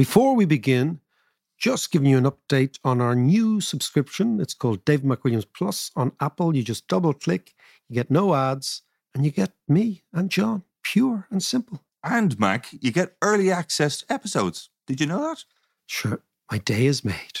Before we begin, just giving you an update on our new subscription. It's called David McWilliams Plus on Apple. You just double click, you get no ads, and you get me and John, pure and simple. And Mac, you get early access to episodes. Did you know that? Sure, my day is made.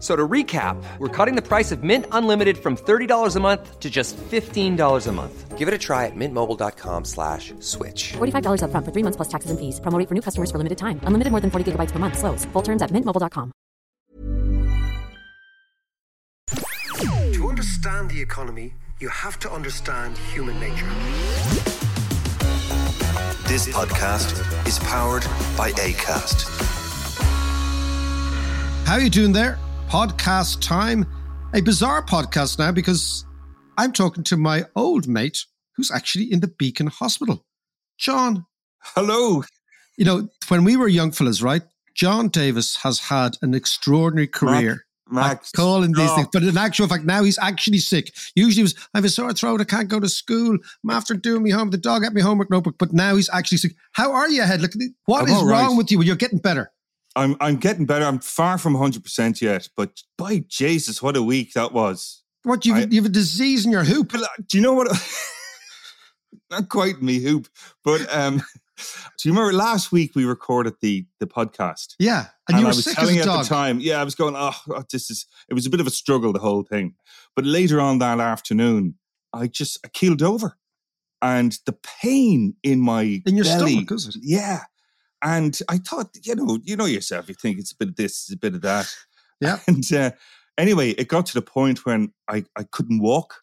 F- So to recap, we're cutting the price of Mint Unlimited from $30 a month to just $15 a month. Give it a try at mintmobile.com slash switch. $45 upfront for three months plus taxes and fees. Promo rate for new customers for limited time. Unlimited more than 40 gigabytes per month. Slows. Full terms at mintmobile.com. To understand the economy, you have to understand human nature. This podcast is powered by ACAST. How are you doing there? Podcast time. A bizarre podcast now because I'm talking to my old mate who's actually in the Beacon Hospital. John, Hello. you know, when we were young fellas, right? John Davis has had an extraordinary career. Max. at calling these Oh. things, but in actual fact, now he's actually sick. Usually, it was I have a sore throat, I can't go to school. I'm after doing me home. The dog at me homework notebook, but now he's actually sick. How are you, head? Look, what I'm is right. wrong with you? You're getting better. I'm I'm getting better. I'm far from 100% yet, but by Jesus, what a week that was. What you you have a disease in your hoop? Uh, do you know what? Not quite me hoop, but um, do you remember last week we recorded the the podcast? Yeah, and, you I were was telling you at the time, yeah, I was going, oh, oh, this is, it was a bit of a struggle, the whole thing. But later on that afternoon, I just, I keeled over. And the pain in my In your belly, stomach, is it? Yeah. And I thought, you know, you know yourself, you think it's a bit of this, it's a bit of that. Yeah. And uh, anyway, it got to the point when I, I couldn't walk.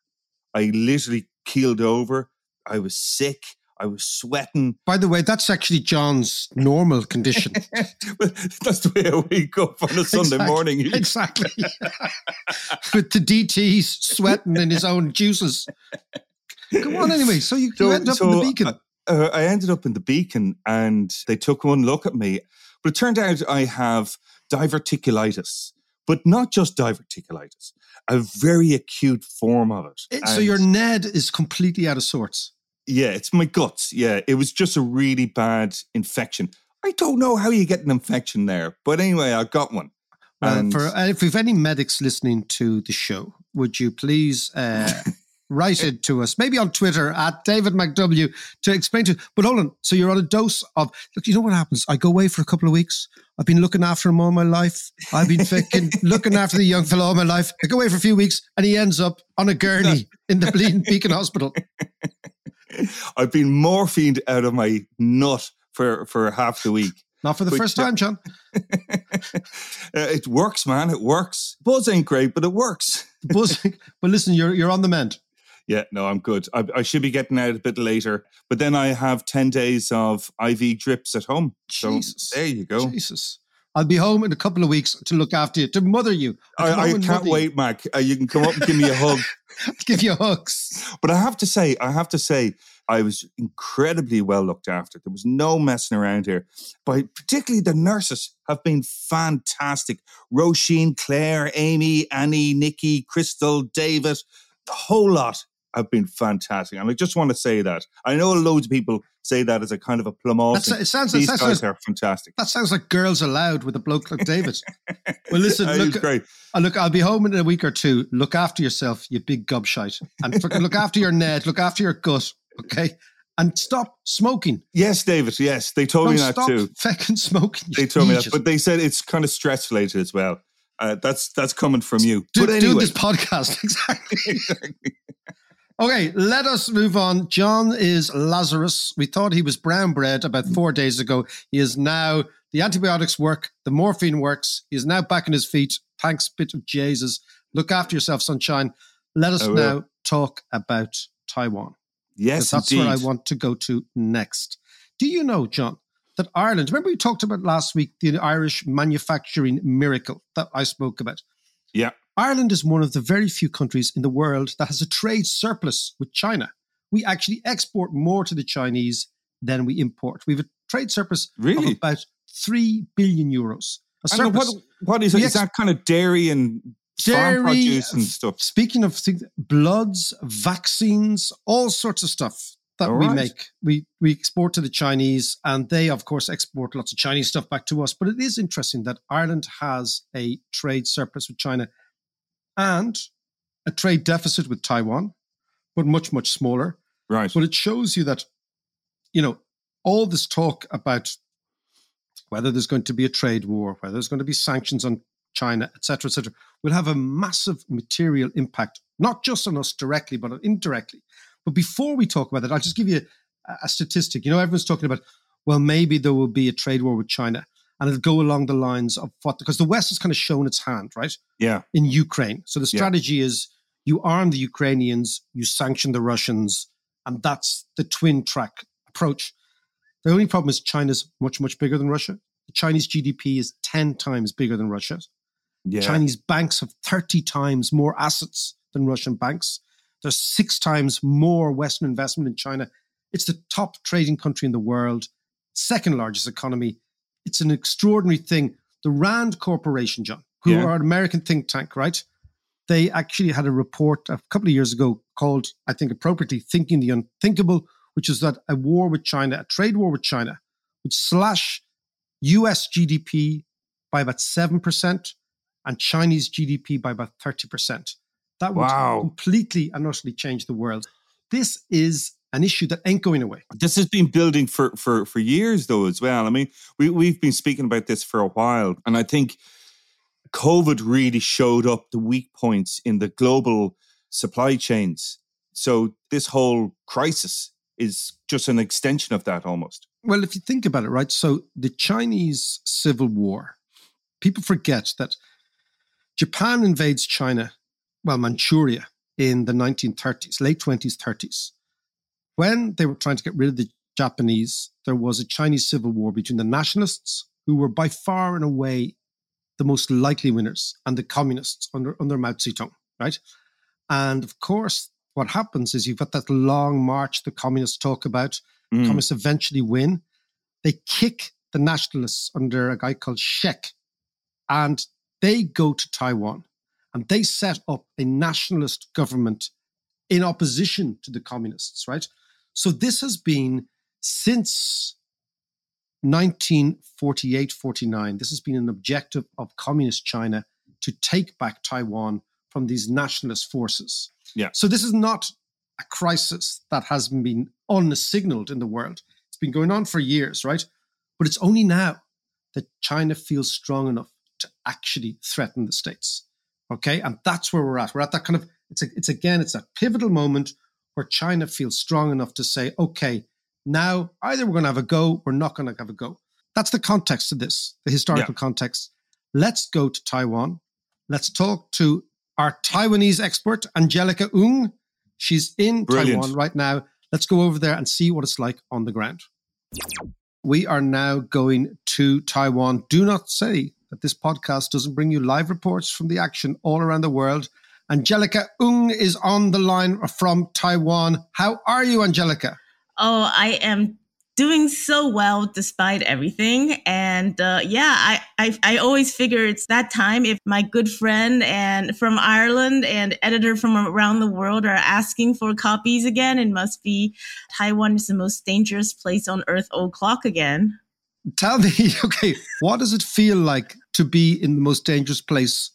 I literally keeled over. I was sick. I was sweating. By the way, that's actually John's normal condition. That's the way I wake up on a Sunday Exactly. morning. Exactly. With the DTs sweating in his own juices. Come on anyway. So you, you end up in the beacon. Uh, I ended up in the beacon and they took one look at me. But it turned out I have diverticulitis, but not just diverticulitis, a very acute form of it. It- so your Ned is completely out of sorts. Yeah, it's my guts. Yeah, it was just a really bad infection. I don't know how you get an infection there, but anyway, I got one. Well, And- for, uh, if we've any medics listening to the show, would you please uh, write it to us, maybe on Twitter at David McW to explain to. But hold on, so you're on a dose of. Look, you know what happens? I go away for a couple of weeks. I've been looking after him all my life. I've been fucking looking after the young fellow all my life. I go away for a few weeks, and he ends up on a gurney in the bleeding Beacon Hospital. I've been morphined out of my nut for, for half the week. Not for the But first time, John. Uh, it works, man. It works. Buzz ain't great, but it works. Buzzing. But listen, you're you're on the mend. Yeah, no, I'm good. I, I should be getting out a bit later, but then I have 10 days of IV drips at home. So Jesus. there you go. Jesus. I'll be home in a couple of weeks to look after you, to mother you. I, I can't mother you. wait, Mac. Uh, you can come up and give me a hug. Give you hugs. But I have to say, I have to say, I was incredibly well looked after. There was no messing around here. But particularly the nurses have been fantastic. Roisin, Claire, Amy, Annie, Nikki, Crystal, David, the whole lot have been fantastic. And I just want to say that. I know loads of people say that as a kind of a plum That's, it sounds, These that, guys sounds, are fantastic. that sounds like girls allowed with a bloke like David. Well, listen, look, great. uh, look, I'll be home in a week or two. Look after yourself, you big gobshite. And fucking look after your Ned, look after your gut, okay? And stop smoking. Yes, David. Yes, they told No, me that stop too. fucking smoking. They told me that, but they said it's kind of stress related as well. Uh, that's that's coming from you. do, but do this podcast exactly. Okay, let us move on. John is Lazarus. We thought he was brown bread about four days ago. He is now, the antibiotics work, the morphine works. He is now back on his feet. Thanks, bit of Jesus. Look after yourself, sunshine. Let us now talk about Taiwan. Yes, that's indeed. what I want to go to next. Do you know, John, that Ireland, remember we talked about last week the Irish manufacturing miracle that I spoke about? Yeah. Ireland is one of the very few countries in the world that has a trade surplus with China. We actually export more to the Chinese than we import. We have a trade surplus Really? of about 3 billion euros. And what, what is it? We Is that kind of dairy and farm produce and uh, stuff? Speaking of things, bloods, vaccines, all sorts of stuff that All we right. make. We we export to the Chinese, and they of course export lots of Chinese stuff back to us. But it is interesting that Ireland has a trade surplus with China and a trade deficit with Taiwan, but much much smaller. Right. But it shows you that, you know, all this talk about whether there's going to be a trade war, whether there's going to be sanctions on China, et cetera, et cetera, will have a massive material impact, not just on us directly, but indirectly. But before we talk about that, I'll just give you a, a statistic. You know, everyone's talking about, well, maybe there will be a trade war with China. And it'll go along the lines of what, because the West has kind of shown its hand, right? Yeah. in Ukraine. So the Yeah. strategy is you arm the Ukrainians, you sanction the Russians, and that's the twin track approach. The only problem is China's much, much bigger than Russia. The Chinese GDP is 10 times bigger than Russia's. Yeah. Chinese banks have 30 times more assets than Russian banks. There's six times more Western investment in China. It's the top trading country in the world, second largest economy. It's an extraordinary thing. The Rand Corporation, John, who Yeah. are an American think tank, right? They actually had a report a couple of years ago called, I think appropriately, Thinking the Unthinkable, which is that a war with China, a trade war with China, would slash US GDP by about 7% and Chinese GDP by about 30%. That would Wow. completely and utterly change the world. This is an issue that ain't going away. This has been building for for for years though as well. I mean, we we've been speaking about this for a while, and I think COVID really showed up the weak points in the global supply chains. So this whole crisis is just an extension of that almost. Well, if you think about it, right? So the Chinese Civil War, people forget that Japan invades China, well, Manchuria in the 1930s, late 20s, 30s. When they were trying to get rid of the Japanese, there was a Chinese Civil War between the nationalists, who were by far and away the most likely winners, and the communists under, under Mao Zedong, right? And of course, what happens is you've got that long march the communists talk about. Mm. Communists eventually win. They kick the nationalists under a guy called Shek, and they go to Taiwan and they set up a nationalist government in opposition to the communists, right? So this has been since 1948 49. This has been an objective of communist China to take back Taiwan from these nationalist forces. Yeah. So this is not a crisis that has been unsignaled in the world. It's been going on for years, right? But it's only now that China feels strong enough to actually threaten the states. Okay, and that's where we're at. We're at that kind of it's a, it's again it's a pivotal moment where China feels strong enough to say, okay, now either we're going to have a go, we're not going to have a go. That's the context of this, the historical context. Let's go to Taiwan. Let's talk to our Taiwanese expert, Angelica Oung. She's in Brilliant. Taiwan right now. Let's go over there and see what it's like on the ground. We are now going to Taiwan. Do not say that this podcast doesn't bring you live reports from the action all around the world. Angelica Oung is on the line from Taiwan. How are you, Angelica? Oh, I am doing so well despite everything. And uh, yeah, I, I I always figure it's that time if my good friend and from Ireland and editor from around the world are asking for copies again, it must be Taiwan is the most dangerous place on earth Old clock again. Tell me, okay, what does it feel like to be in the most dangerous place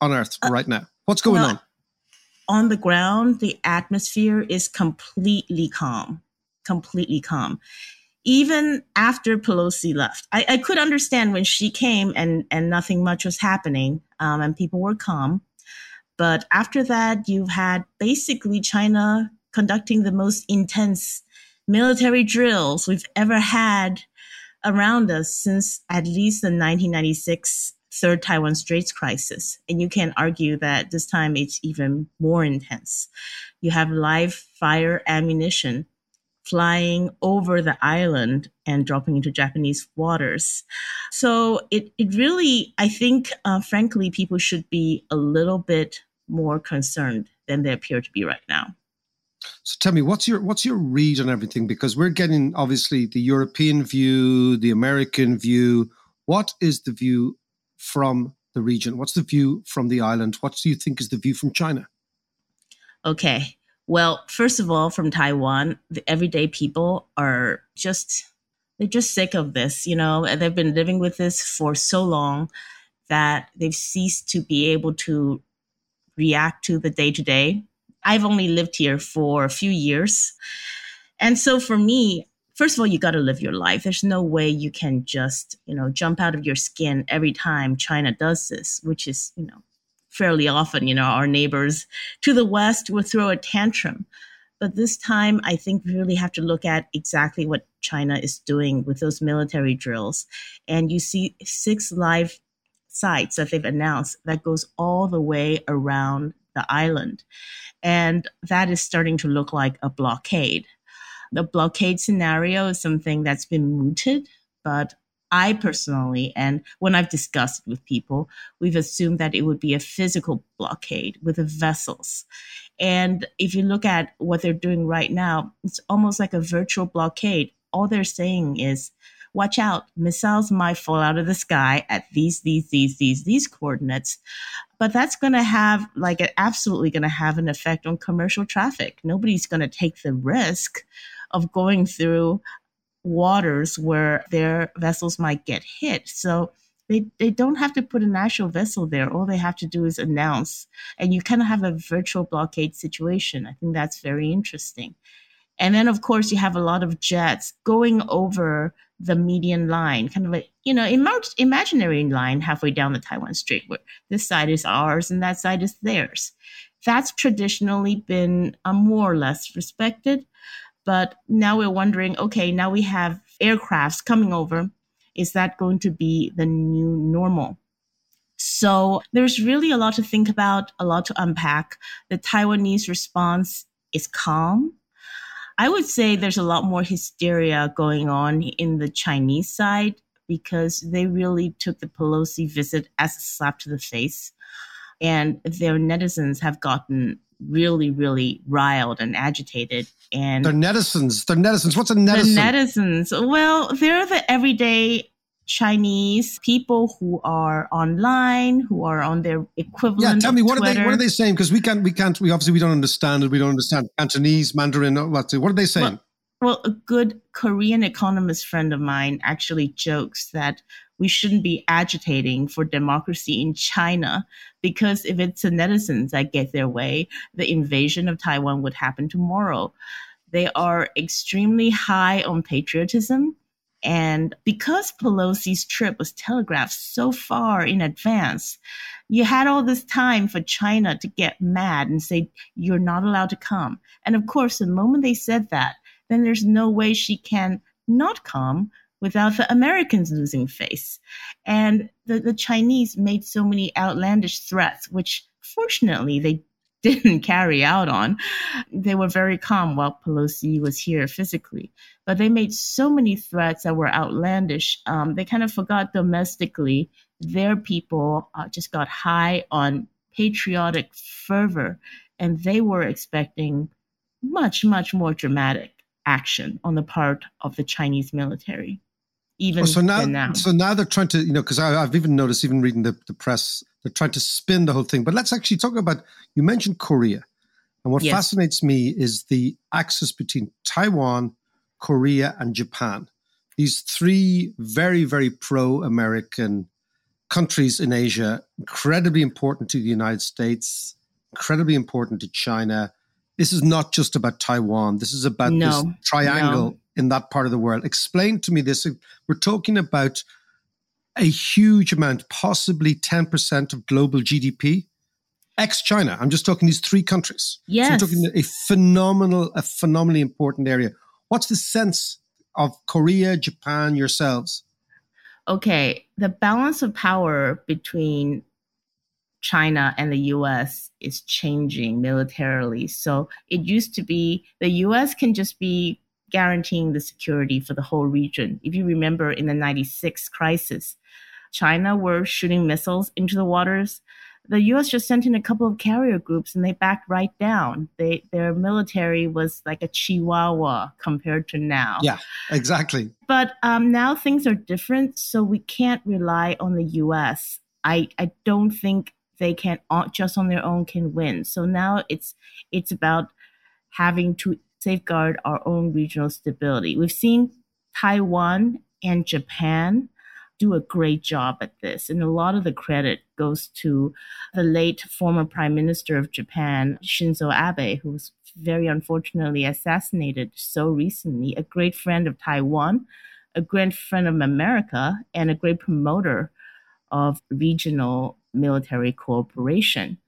on earth right now? What's going well, on? On the ground, the atmosphere is completely calm, completely calm. Even after Pelosi left, I, I could understand when she came and, and nothing much was happening um, and people were calm. But after that, you've had basically China conducting the most intense military drills we've ever had around us since at least the 1996 third Taiwan Straits crisis. And you can argue that this time it's even more intense. You have live fire ammunition flying over the island and dropping into Japanese waters. So it, it really, I think, uh, frankly, people should be a little bit more concerned than they appear to be right now. So tell me, what's your what's your read on everything? Because we're getting obviously the European view, the American view. What is the view from the region? What's the view from the island? What do you think is the view from China? Okay. Well, first of all, from Taiwan, the everyday people are just they're just sick of this, you know, and they've been living with this for so long that they've ceased to be able to react to the day to day. I've only lived here for a few years. And so for me, first of all, you got to live your life. There's no way you can just, you know, jump out of your skin every time China does this, which is, you know, fairly often, you know, our neighbors to the west will throw a tantrum. But this time, I think we really have to look at exactly what China is doing with those military drills. And you see six live sites that they've announced that goes all the way around the island. And that is starting to look like a blockade. The blockade scenario is something that's been mooted, but I personally, and when I've discussed it with people, we've assumed that it would be a physical blockade with the vessels. And if you look at what they're doing right now, it's almost like a virtual blockade. All they're saying is, watch out, missiles might fall out of the sky at these, these, these, these, these coordinates. But that's going to have, like, absolutely going to have an effect on commercial traffic. Nobody's going to take the risk of going through waters where their vessels might get hit. So they, they don't have to put a national vessel there. All they have to do is announce. And you kind of have a virtual blockade situation. I think that's very interesting. And then, of course, you have a lot of jets going over the median line, kind of a, you know, imag- imaginary line halfway down the Taiwan Strait, where this side is ours and that side is theirs. That's traditionally been a more or less respected. But now we're wondering okay, now we have aircrafts coming over. Is that going to be the new normal? So there's really a lot to think about, a lot to unpack. The Taiwanese response is calm. I would say there's a lot more hysteria going on in the Chinese side because they really took the Pelosi visit as a slap to the face. And their netizens have gotten really, really riled and agitated. And they're netizens. They're netizens. What's a netizen? The netizens. Well, they're the everyday Chinese people who are online, who are on their equivalent. Yeah, tell me what Twitter. are they? What are they saying? Because we can't, we can't, we obviously we don't understand it. We don't understand Cantonese, Mandarin. What? What are they saying? Well, well, a good Korean economist friend of mine actually jokes that we shouldn't be agitating for democracy in China because if it's the netizens that get their way, the invasion of Taiwan would happen tomorrow. They are extremely high on patriotism. And because Pelosi's trip was telegraphed so far in advance, you had all this time for China to get mad and say, you're not allowed to come. And of course, the moment they said that, then there's no way she can not come without the Americans losing face. And the, the Chinese made so many outlandish threats, which fortunately they didn't carry out on. They were very calm while Pelosi was here physically. But they made so many threats that were outlandish. Um, they kind of forgot domestically their people uh, just got high on patriotic fervor, and they were expecting much, much more dramatic action on the part of the Chinese military even oh, so now, now, So now they're trying to, you know, because I've even noticed, even reading the, the press, they're trying to spin the whole thing. But let's actually talk about, you mentioned Korea. And what yes. fascinates me is the axis between Taiwan, Korea, and Japan. These three very, very pro American countries in Asia, incredibly important to the United States, incredibly important to China. This is not just about Taiwan. This is about no, this triangle no in that part of the world. Explain to me this. We're talking about a huge amount, possibly 10% of global GDP. ex China. I'm just talking these three countries. Yes. So I'm talking a phenomenal, a phenomenally important area. What's the sense of Korea, Japan, yourselves? Okay, the balance of power between China and the US is changing militarily. So it used to be the US can just be guaranteeing the security for the whole region. If you remember in the 96 crisis, China were shooting missiles into the waters. The US just sent in a couple of carrier groups and they backed right down. They their military was like a chihuahua compared to now. Yeah, exactly. But um, now things are different, so we can't rely on the US. I, I don't think they can just on their own can win. So now it's it's about having to safeguard our own regional stability. We've seen Taiwan and Japan do a great job at this, and a lot of the credit goes to the late former Prime Minister of Japan, Shinzo Abe, who was very unfortunately assassinated so recently, a great friend of Taiwan, a great friend of America, and a great promoter of regional military cooperation.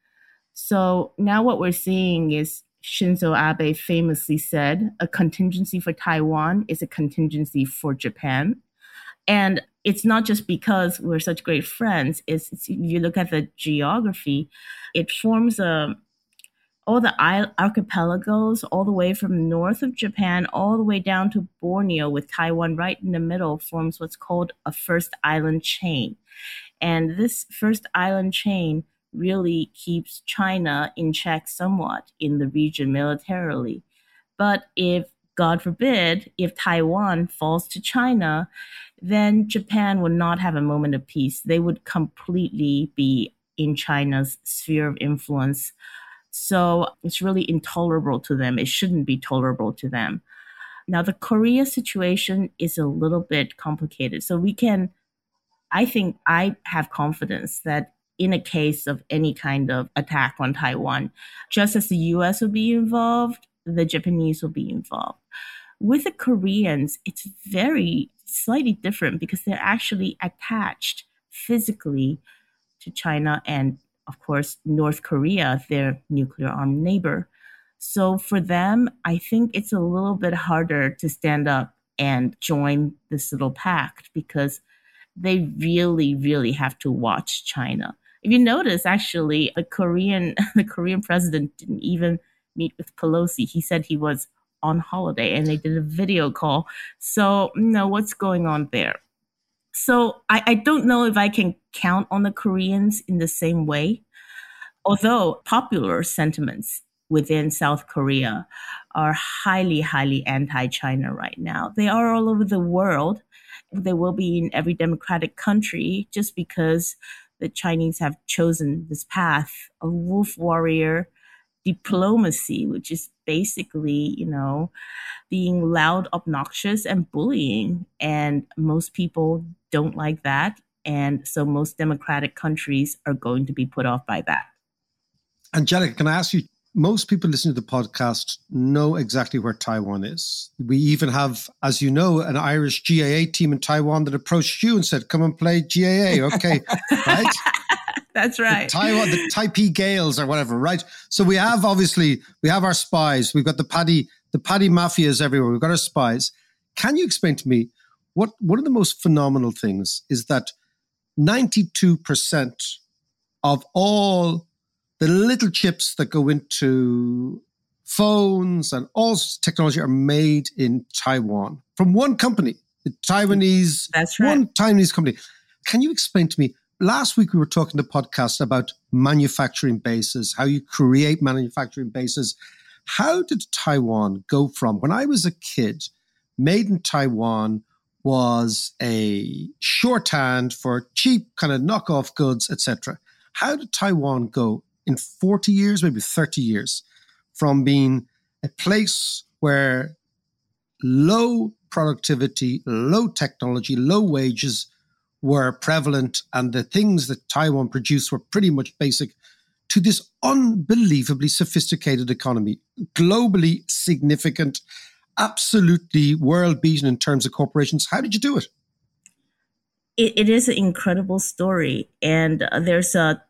So now what we're seeing is Shinzo Abe famously said a contingency for Taiwan is a contingency for Japan. And it's not just because we're such great friends. It's, it's you look at the geography, it forms a all the archipelagos, all the way from north of Japan, all the way down to Borneo, with Taiwan right in the middle, forms what's called a first island chain. And this first island chain really keeps China in check somewhat in the region militarily. But if, God forbid, if Taiwan falls to China, then Japan would not have a moment of peace. They would completely be in China's sphere of influence. So it's really intolerable to them. It shouldn't be tolerable to them. Now, the Korea situation is a little bit complicated. So we can I think I have confidence that in a case of any kind of attack on Taiwan, just as the US will be involved, the Japanese will be involved. With the Koreans, it's very slightly different because they're actually attached physically to China and, of course, North Korea, their nuclear armed neighbor. So for them, I think it's a little bit harder to stand up and join this little pact because they really, really have to watch China. If you notice, actually, the Korean the Korean president didn't even meet with Pelosi. He said he was on holiday, and they did a video call. So, you know what's going on there. So, I, I don't know if I can count on the Koreans in the same way. Although popular sentiments within South Korea are highly, highly anti China right now. They are all over the world. They will be in every democratic country just because the Chinese have chosen this path of wolf warrior diplomacy, which is basically, you know, being loud, obnoxious, and bullying. And most people don't like that. And so most democratic countries are going to be put off by that. Angelica, can I ask you most people listening to the podcast know exactly where Taiwan is. We even have, as you know, an Irish GAA team in Taiwan that approached you and said, "Come and play GAA." Okay, right? That's right. The Taiwan, the Taipei Gales or whatever, right? So we have obviously we have our spies. We've got the paddy, the paddy mafias everywhere. We've got our spies. Can you explain to me what one of the most phenomenal things is that ninety-two percent of all the little chips that go into phones and all technology are made in Taiwan from one company, the Taiwanese. That's right. One Taiwanese company. Can you explain to me? Last week we were talking to podcast about manufacturing bases, how you create manufacturing bases. How did Taiwan go from when I was a kid? Made in Taiwan was a shorthand for cheap kind of knockoff goods, etc. How did Taiwan go in 40 years, maybe 30 years, from being a place where low productivity, low technology, low wages were prevalent, and the things that Taiwan produced were pretty much basic, to this unbelievably sophisticated economy, globally significant, absolutely world beaten in terms of corporations. How did you do it? it, it is an incredible story. And uh, there's a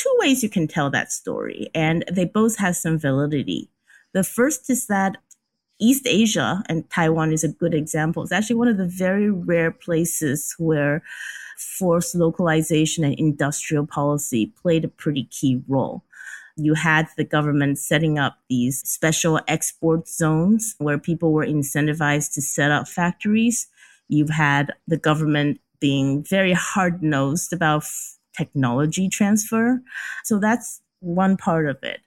two ways you can tell that story, and they both have some validity. The first is that East Asia, and Taiwan is a good example, it's actually one of the very rare places where forced localization and industrial policy played a pretty key role. You had the government setting up these special export zones where people were incentivized to set up factories. You've had the government being very hard nosed about technology transfer. So that's one part of it.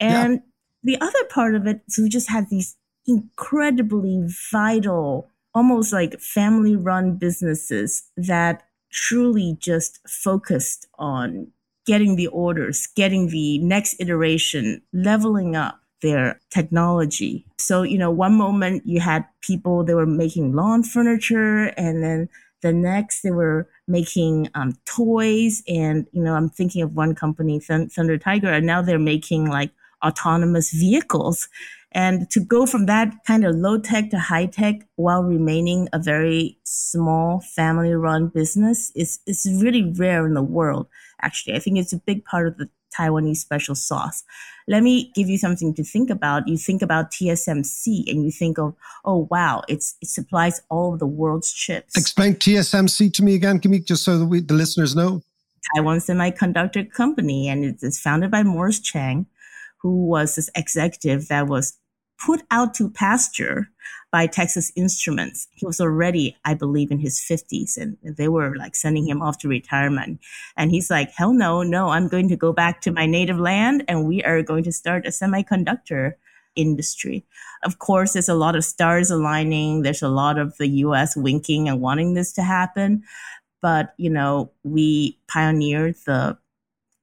And yeah. the other part of it, so we just had these incredibly vital, almost like family run businesses that truly just focused on getting the orders, getting the next iteration, leveling up their technology. So, you know, one moment you had people, they were making lawn furniture, and then the next they were making um, toys. And, you know, I'm thinking of one company, Thunder Tiger, and now they're making like autonomous vehicles. And to go from that kind of low tech to high tech while remaining a very small family run business is, is really rare in the world. Actually, I think it's a big part of the Taiwanese special sauce. Let me give you something to think about. You think about TSMC and you think of, oh wow, it's it supplies all of the world's chips. Explain TSMC to me again. Me just so that we, the listeners know. Taiwan Semiconductor Company, and it's founded by Morris Chang, who was this executive that was put out to pasture by Texas Instruments. He was already, I believe, in his 50s and they were like sending him off to retirement. And he's like, hell no, no, I'm going to go back to my native land and we are going to start a semiconductor industry. Of course, there's a lot of stars aligning. There's a lot of the US winking and wanting this to happen. But, you know, we pioneered the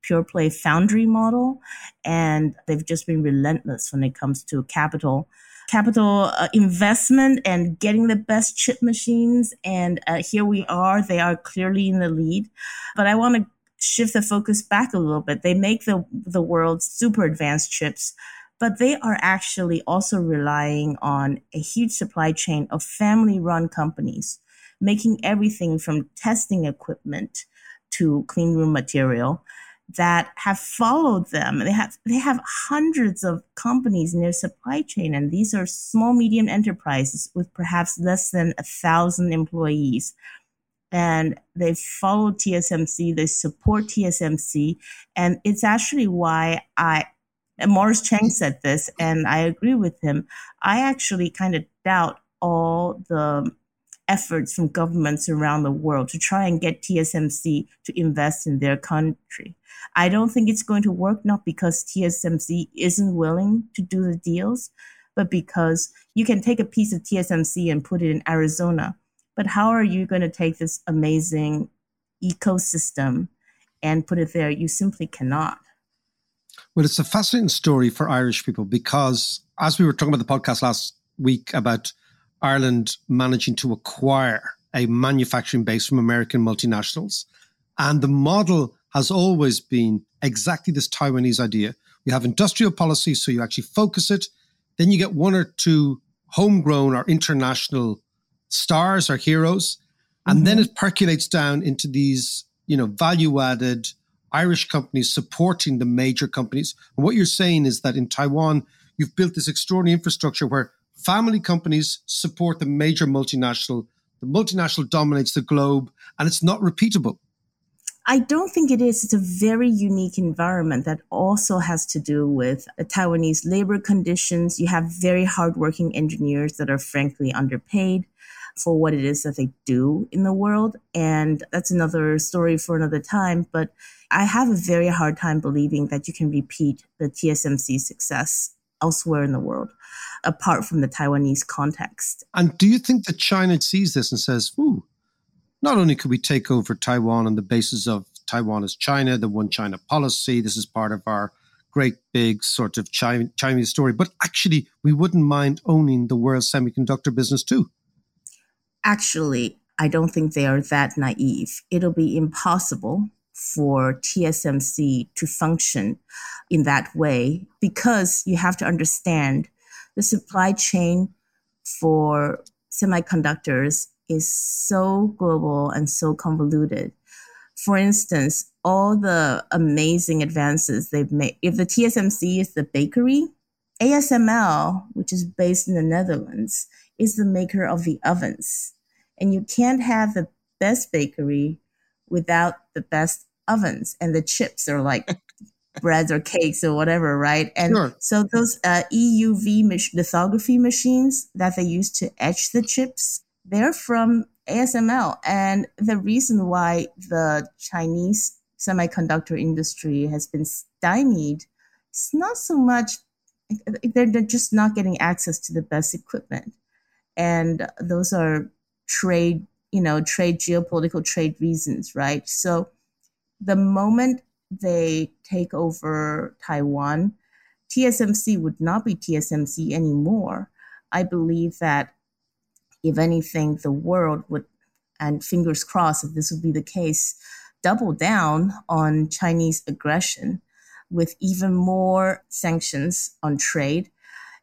pure play foundry model, and they've just been relentless when it comes to capital capital uh, investment and getting the best chip machines. And uh, here we are; they are clearly in the lead. But I want to shift the focus back a little bit. They make the the world's super advanced chips. But they are actually also relying on a huge supply chain of family run companies, making everything from testing equipment to clean room material that have followed them. They have they have hundreds of companies in their supply chain, and these are small medium enterprises with perhaps less than a thousand employees. And they follow TSMC, they support TSMC, and it's actually why I Morris Chang said this, and I agree with him. I actually kind of doubt all the efforts from governments around the world to try and get TSMC to invest in their country. I don't think it's going to work, not because TSMC isn't willing to do the deals, but because you can take a piece of TSMC and put it in Arizona. But how are you going to take this amazing ecosystem and put it there? You simply cannot. Well, it's a fascinating story for Irish people because, as we were talking about the podcast last week about Ireland managing to acquire a manufacturing base from American multinationals, and the model has always been exactly this Taiwanese idea. You have industrial policy, so you actually focus it. Then you get one or two homegrown or international stars or heroes. And mm-hmm. then it percolates down into these, you know, value added Irish companies supporting the major companies. And what you're saying is that in Taiwan, you've built this extraordinary infrastructure where family companies support the major multinational. The multinational dominates the globe and it's not repeatable. I don't think it is. It's a very unique environment that also has to do with uh, Taiwanese labor conditions. You have very hardworking engineers that are frankly underpaid for what it is that they do in the world. And that's another story for another time. But I have a very hard time believing that you can repeat the TSMC success elsewhere in the world, apart from the Taiwanese context. And do you think that China sees this and says, ooh, not only could we take over Taiwan on the basis of Taiwan as China, the one China policy, this is part of our great big sort of Chinese story, but actually we wouldn't mind owning the world semiconductor business too. Actually, I don't think they are that naive. It'll be impossible for TSMC to function in that way because you have to understand the supply chain for semiconductors is so global and so convoluted. For instance, all the amazing advances they've made. If the TSMC is the bakery, ASML, which is based in the Netherlands, is the maker of the ovens. And you can't have the best bakery without the best ovens. And the chips are like breads or cakes or whatever, right? And sure. so those uh, EUV mach- lithography machines that they use to etch the chips, they're from ASML. And the reason why the Chinese semiconductor industry has been stymied is not so much, they're, they're just not getting access to the best equipment. And those are trade, you know, trade, geopolitical trade reasons, right? So the moment they take over Taiwan, TSMC would not be TSMC anymore. I believe that if anything, the world would, and fingers crossed if this would be the case, double down on Chinese aggression with even more sanctions on trade.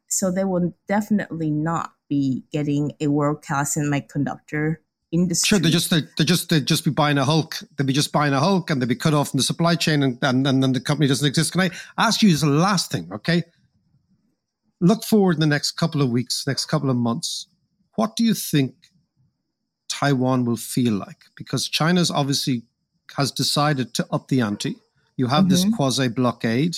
So they will definitely not be getting a world class semiconductor industry. Sure, they just they, they just they just be buying a Hulk. They'd be just buying a Hulk, and they'd be cut off from the supply chain, and and, and then the company doesn't exist. Can I ask you this last thing? Okay, look forward in the next couple of weeks, next couple of months. What do you think Taiwan will feel like? Because China's obviously has decided to up the ante. You have mm-hmm. this quasi blockade.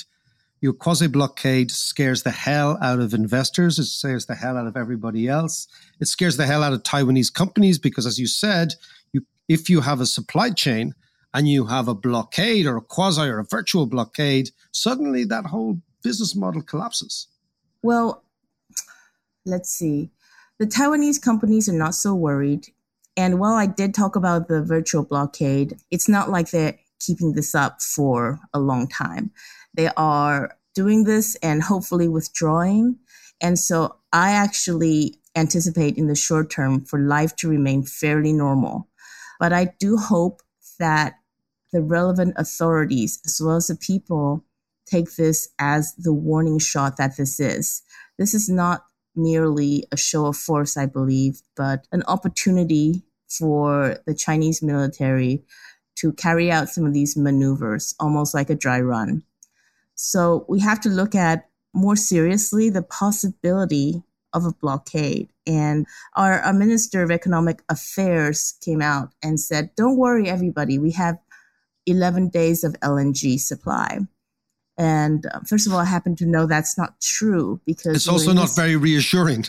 Your quasi blockade scares the hell out of investors. It scares the hell out of everybody else. It scares the hell out of Taiwanese companies because, as you said, you, if you have a supply chain and you have a blockade or a quasi or a virtual blockade, suddenly that whole business model collapses. Well, let's see. The Taiwanese companies are not so worried. And while I did talk about the virtual blockade, it's not like they're keeping this up for a long time. They are doing this and hopefully withdrawing. And so I actually anticipate in the short term for life to remain fairly normal. But I do hope that the relevant authorities, as well as the people, take this as the warning shot that this is. This is not merely a show of force, I believe, but an opportunity for the Chinese military to carry out some of these maneuvers, almost like a dry run. So we have to look at more seriously the possibility of a blockade. And our, our Minister of Economic Affairs came out and said, Don't worry, everybody, we have 11 days of LNG supply. And uh, first of all, I happen to know that's not true because it's also not very reassuring.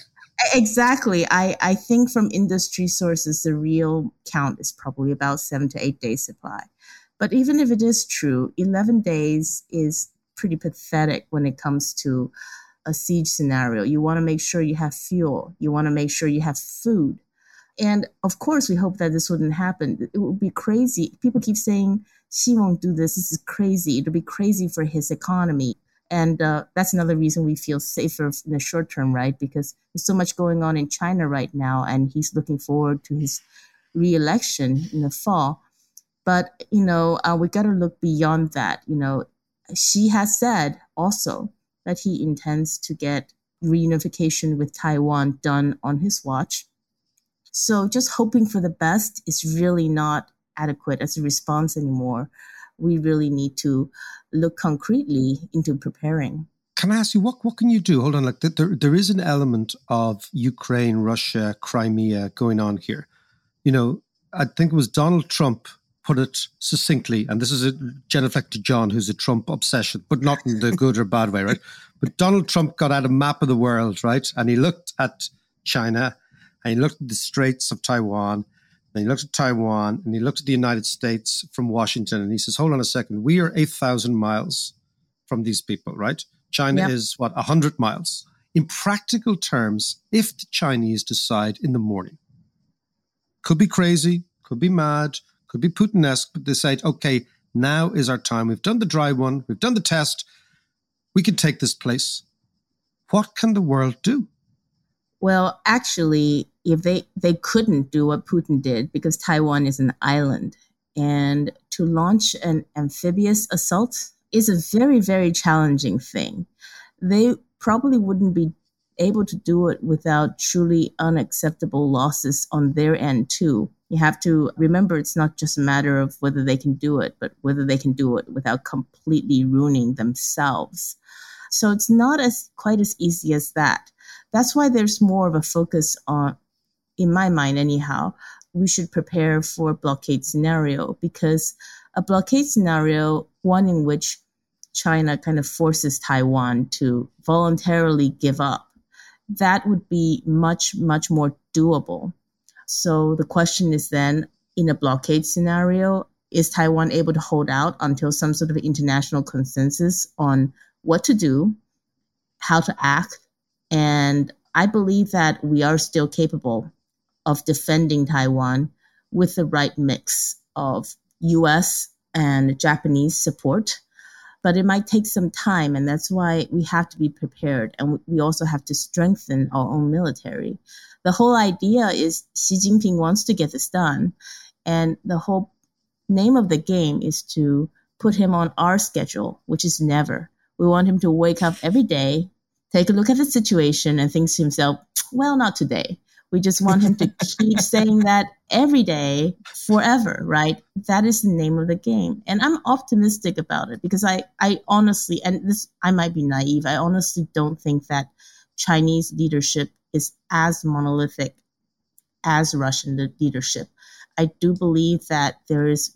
Exactly. I, I think from industry sources, the real count is probably about seven to eight days supply. But even if it is true, 11 days is pretty pathetic when it comes to a siege scenario. You want to make sure you have fuel, you want to make sure you have food. And of course, we hope that this wouldn't happen. It would be crazy. People keep saying, Xi won't do this. This is crazy. It'll be crazy for his economy. And uh, that's another reason we feel safer in the short term, right? Because there's so much going on in China right now, and he's looking forward to his re-election in the fall. But you know, uh, we got to look beyond that. You know, Xi has said also that he intends to get reunification with Taiwan done on his watch. So just hoping for the best is really not adequate as a response anymore. We really need to look concretely into preparing. Can I ask you what what can you do? Hold on, like there there is an element of Ukraine, Russia, Crimea going on here. You know, I think it was Donald Trump put it succinctly, and this is a genuflect to John, who's a Trump obsession, but not in the good or bad way, right? But Donald Trump got out a map of the world, right? And he looked at China, and he looked at the Straits of Taiwan, and he looked at Taiwan, and he looked at the United States from Washington, and he says, "Hold on a second, we are eight thousand miles from these people, right? China yep. is what hundred miles." In practical terms, if the Chinese decide in the morning, could be crazy, could be mad, could be Putin-esque, but they say, okay, now is our time. We've done the dry one. We've done the test. We can take this place. What can the world do? Well, actually, if they they couldn't do what Putin did because Taiwan is an island, and to launch an amphibious assault is a very very challenging thing. They probably wouldn't be able to do it without truly unacceptable losses on their end too. You have to remember it's not just a matter of whether they can do it, but whether they can do it without completely ruining themselves. So it's not as quite as easy as that. That's why there's more of a focus on, in my mind anyhow, we should prepare for a blockade scenario because a blockade scenario, one in which China kind of forces Taiwan to voluntarily give up, that would be much, much more doable. So the question is then in a blockade scenario, is Taiwan able to hold out until some sort of international consensus on what to do, how to act? And I believe that we are still capable of defending Taiwan with the right mix of US and Japanese support. But it might take some time, and that's why we have to be prepared. And we also have to strengthen our own military. The whole idea is Xi Jinping wants to get this done. And the whole name of the game is to put him on our schedule, which is never. We want him to wake up every day, take a look at the situation, and think to himself, well, not today. We just want him to keep saying that every day forever, right? That is the name of the game. And I'm optimistic about it because I, I honestly, and this, I might be naive, I honestly don't think that Chinese leadership is as monolithic as Russian leadership. I do believe that there is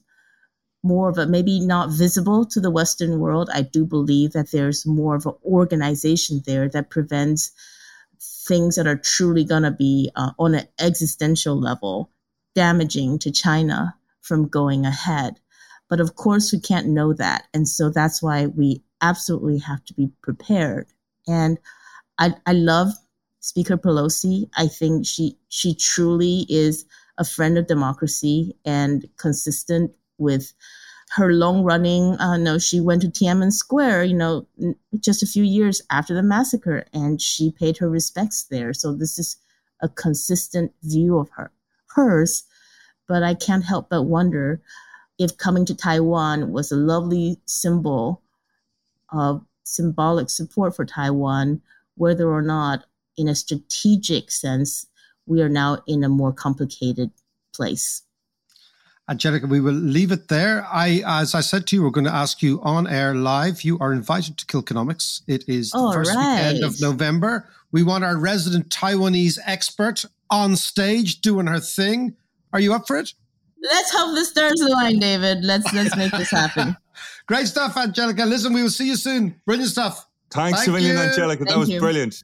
more of a maybe not visible to the Western world. I do believe that there's more of an organization there that prevents things that are truly going to be uh, on an existential level damaging to China from going ahead. But of course, we can't know that. And so that's why we absolutely have to be prepared. And I, I love Speaker Pelosi. I think she she truly is a friend of democracy and consistent with her long running, uh, no, she went to Tiananmen Square, you know, just a few years after the massacre, and she paid her respects there. So this is a consistent view of her, hers. But I can't help but wonder if coming to Taiwan was a lovely symbol of symbolic support for Taiwan, whether or not, in a strategic sense, we are now in a more complicated place. Angelica, we will leave it there. I, as I said to you, we're going to ask you on air live. You are invited to Kilkenomics. It is the All first right. weekend of November. We want our resident Taiwanese expert on stage doing her thing. Are you up for it? Let's hope the stars align, David. Let's let's make this happen. Great stuff, Angelica. Listen, we will see you soon. Brilliant stuff. Thanks Thank a million, you. Angelica. That was you. brilliant.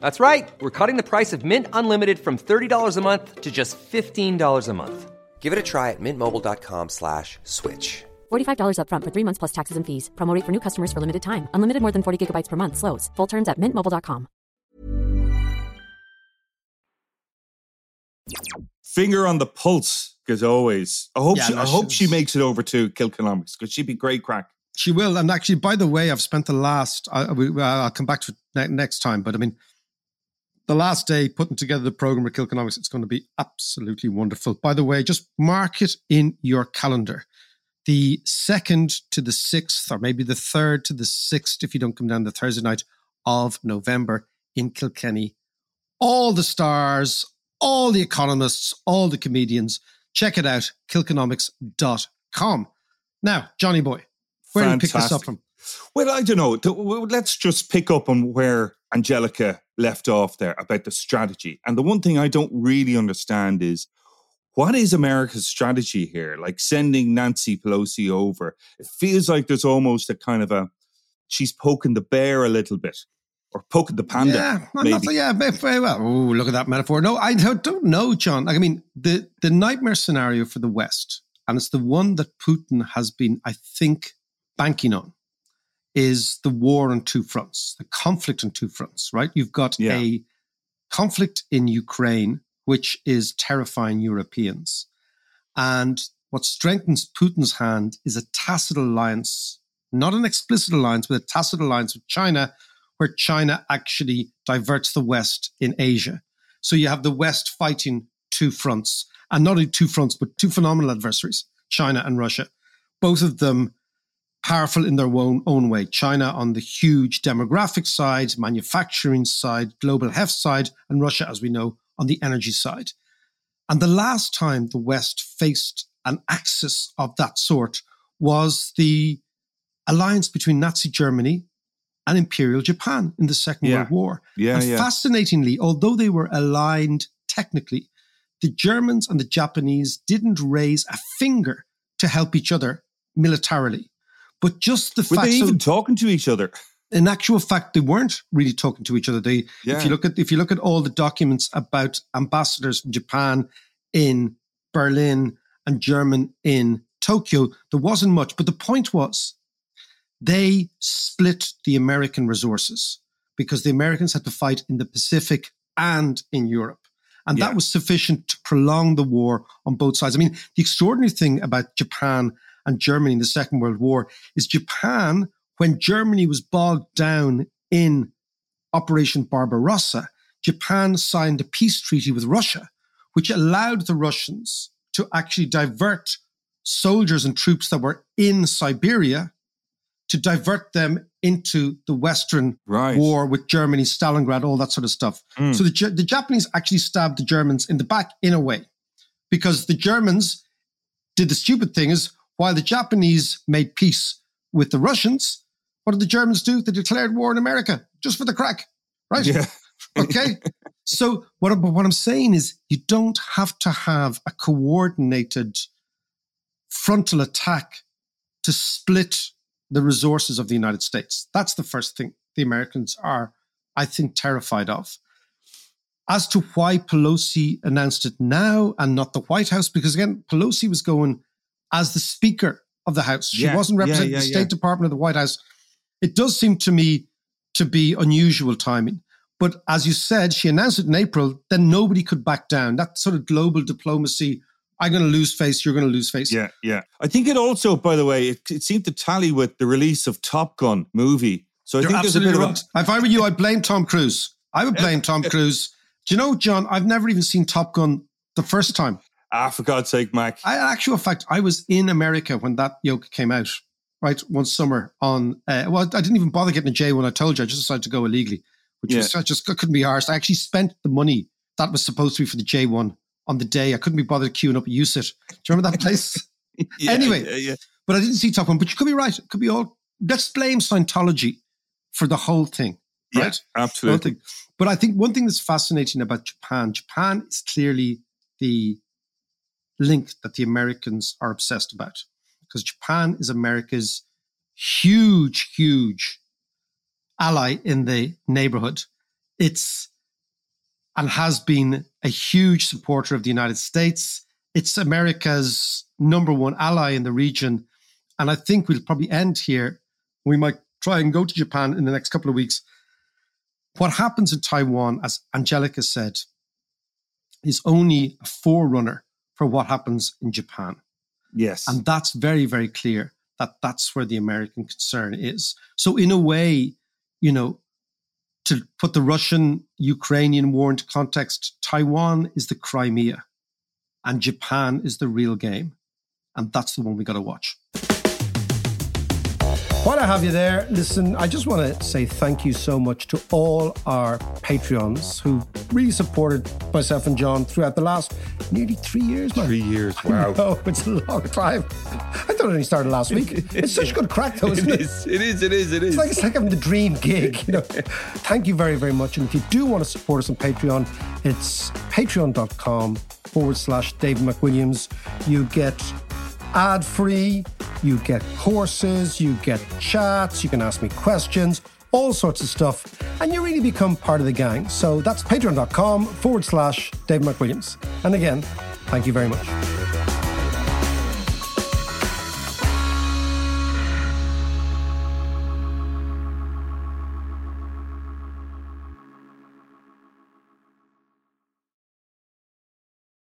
That's right. We're cutting the price of Mint Unlimited from $30 a month to just $15 a month. Give it a try at mintmobile.com slash switch. $45 upfront for three months plus taxes and fees. Promo rate for new customers for limited time. Unlimited more than 40 gigabytes per month. Slows. Full terms at mintmobile.com. Finger on the pulse, as always. I hope Yeah, she, no, I she hope she makes it over to Kilkenomics because she'd be great crack. She will. And actually, by the way, I've spent the last, I, we, uh, I'll come back to it ne- next time, but I mean, the last day putting together the program with Kilkenomics, it's going to be absolutely wonderful. By the way, just mark it in your calendar. The second to the sixth, or maybe the third to the sixth, if you don't come down the Thursday night of November in Kilkenny. All the stars, all the economists, all the comedians. Check it out, kilkenomics.com. Now, Johnny Boy, where do you pick this up from? Well, I don't know. Let's just pick up on where Angelica left off there about the strategy. And the one thing I don't really understand is what is America's strategy here? Like sending Nancy Pelosi over. It feels like there's almost a kind of a she's poking the bear a little bit or poking the panda. Yeah, maybe. not- yeah, very well. Oh, look at that metaphor. No, I don't, don't know, John. Like, I mean, the the nightmare scenario for the West, and it's the one that Putin has been, I think, banking on, is the war on two fronts, the conflict on two fronts. Right? You've got Yeah. a conflict in Ukraine, which is terrifying Europeans, and what strengthens Putin's hand is a tacit alliance, not an explicit alliance, but a tacit alliance with China where China actually diverts the West in Asia. So you have the West fighting two fronts, and not only two fronts, but two phenomenal adversaries, China and Russia. Both of them powerful in their own, own way. China on the huge demographic side, manufacturing side, global heft side, and Russia, as we know, on the energy side. And the last time the West faced an axis of that sort was the alliance between Nazi Germany and Imperial Japan in the Second Yeah. World War. Yeah, and yeah. fascinatingly, although they were aligned technically, the Germans and the Japanese didn't raise a finger to help each other militarily. But just the Were fact they even talking to each other? in actual fact, they weren't really talking to each other. They, Yeah. if you look at if you look at all the documents about ambassadors from Japan in Berlin and German in Tokyo, there wasn't much. But the point was, they split the American resources because the Americans had to fight in the Pacific and in Europe. And Yeah. that was sufficient to prolong the war on both sides. I mean, the extraordinary thing about Japan and Germany in the Second World War is Japan, when Germany was bogged down in Operation Barbarossa, Japan signed a peace treaty with Russia, which allowed the Russians to actually divert soldiers and troops that were in Siberia to divert them into the Western Right. war with Germany, Stalingrad, all that sort of stuff. Mm. So the, the Japanese actually stabbed the Germans in the back in a way, because the Germans did the stupid thing is while the Japanese made peace with the Russians, what did the Germans do? They declared war on America just for the crack, right? Yeah. okay. So what, what I'm saying is you don't have to have a coordinated frontal attack to split the resources of the United States. That's the first thing the Americans are, I think, terrified of. As to why Pelosi announced it now and not the White House, because again, Pelosi was going as the Speaker of the House. She Yeah, wasn't representing yeah, the State yeah. Department of the White House. It does seem to me to be unusual timing. But as you said, she announced it in April, then nobody could back down. That sort of global diplomacy, I'm going to lose face, you're going to lose face. Yeah, yeah. I think it also, by the way, it, it seemed to tally with the release of Top Gun movie. So I You're think there's a bit of right. If I were you, I'd blame Tom Cruise. I would blame Tom Cruise. Do you know, John, I've never even seen Top Gun the first time. Ah, for God's sake, Mac. I, actual fact, I was in America when that yoke came out, right? One summer on, uh, well, I didn't even bother getting a J when I told you. I just decided to go illegally, which was, I just couldn't be arsed. I actually spent the money that was supposed to be for the J1 on the day. I couldn't be bothered queuing up at USIT. Do you remember that place? Yeah, anyway, yeah, yeah. but I didn't see Top Gun, But you could be right. It could be all. Let's blame Scientology for the whole thing, Yeah, right? absolutely. Thing. But I think one thing that's fascinating about Japan, Japan is clearly the link that the Americans are obsessed about because Japan is America's huge, huge ally in the neighborhood. It's and has been a huge supporter of the United States. It's America's number one ally in the region. And I think we'll probably end here. We might try and go to Japan in the next couple of weeks. What happens in Taiwan, as Angelica said, is only a forerunner for what happens in Japan. Yes. And that's very, very clear that that's where the American concern is. So, in a way, you know, to put the Russian Ukrainian war into context, Taiwan is the Crimea and Japan is the real game. And that's the one we got to watch. While I have you there, listen, I just want to say thank you so much to all our Patreons who really supported myself and John throughout the last nearly three years, man. Three years, wow. Oh, it's a long time. I thought it only started last week. It's such a good crack, though, isn't it? it is, it is, it is, it is. It's like, it's like having the dream gig, you know. Thank you very, very much. And if you do want to support us on Patreon, it's patreon.com forward slash David McWilliams. You get ad free, you get courses, you get chats, you can ask me questions, all sorts of stuff, and you really become part of the gang. So that's patreon.com forward slash Dave McWilliams. And again, thank you very much.